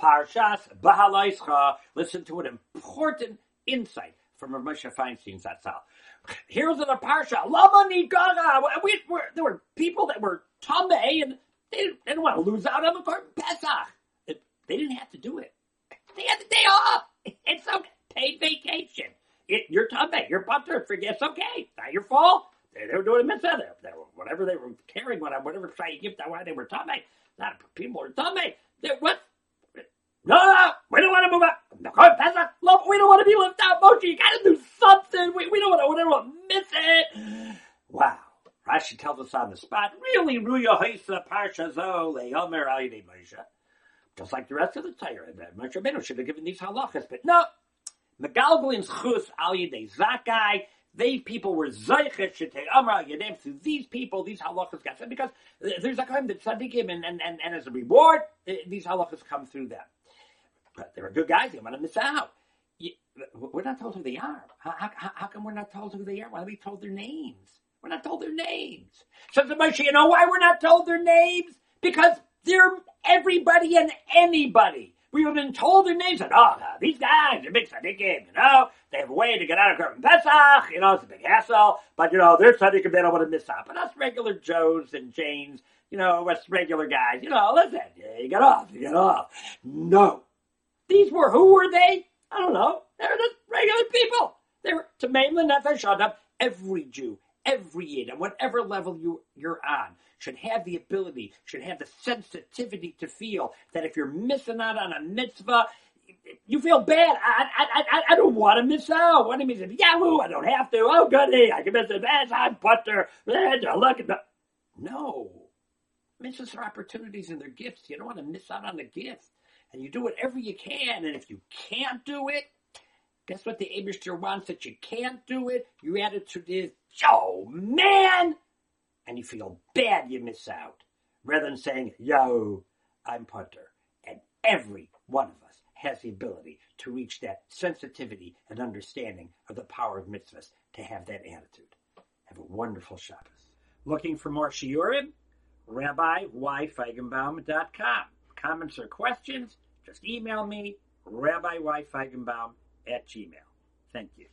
Parshas Bahalaischa. Listen to an important insight from Rav Moshe Feinstein Zatzal. Here's in the Parsha, Lama Nigara. We, we, there were people that were Tameh and they, they didn't want to lose out on the Korban Pesach. It, they didn't have to do it. They had the day off. It's okay. Paid vacation. It, you're Tameh. You're Patur. It's okay. Not your fault. They, they were doing a mitzvah. They, they were, whatever they were carrying, whatever, whatever gift that why they were Tameh. Not people were Tameh. They, what? No, no, we don't want to move out. No, Pesach, love, we don't want you got to do something. We, we don't want to, miss it. Wow. Rashi tells us on the spot, really, Ruya Haisa Parsha Leomer Ayde Moshe. Just like the rest of the Torah, Moshe Rabbeinu should have given these halachas, but no. Megalgalin's chus al yidei zakai. They people were zeichet shetei amra yedem through these people. These halachas got sent because there's a kind that tzaddikim and, and, and, and as a reward, eh, these halachas come through them. But they're good guys. They want to miss out. We're not told who they are. How, how, how, come we're not told who they are? Why are we told their names? We're not told their names. Says the Moshe, you know why we're not told their names? Because they're everybody and anybody. We've been told their names and oh, these guys are big tzaddikim, you know, they have a way to get out of Korban Pesach, you know, it's a big hassle, but you know, they're tzaddikim, they don't want to miss out. But us regular Joes and Janes, you know, us regular guys, you know, listen, you get off, you get off. No. These were, who were they? I don't know. They're just regular people. They're to mainland Nefesh Every Jew, every Yid, at whatever level you, you're on, should have the ability, should have the sensitivity to feel that if you're missing out on a mitzvah, you feel bad. I, I, I, I don't want to miss out. What do you mean? Yahoo! I don't have to. Oh, goody! I can miss it. Ah, As I'm patur. Look at the. No. Misses are opportunities and their gifts. You don't want to miss out on the gift. And you do whatever you can. And if you can't do it, guess what the Abishter wants that you can't do it? Your attitude is, oh man! And you feel bad you miss out. Rather than saying, yo, I'm punter. And every one of us has the ability to reach that sensitivity and understanding of the power of mitzvahs to have that attitude. Have a wonderful Shabbos. Looking for more shiurim? RabbiYFeigenbaum.com. Comments or questions? Just email me, RabbiYFeigenbaum at gmail. Thank you.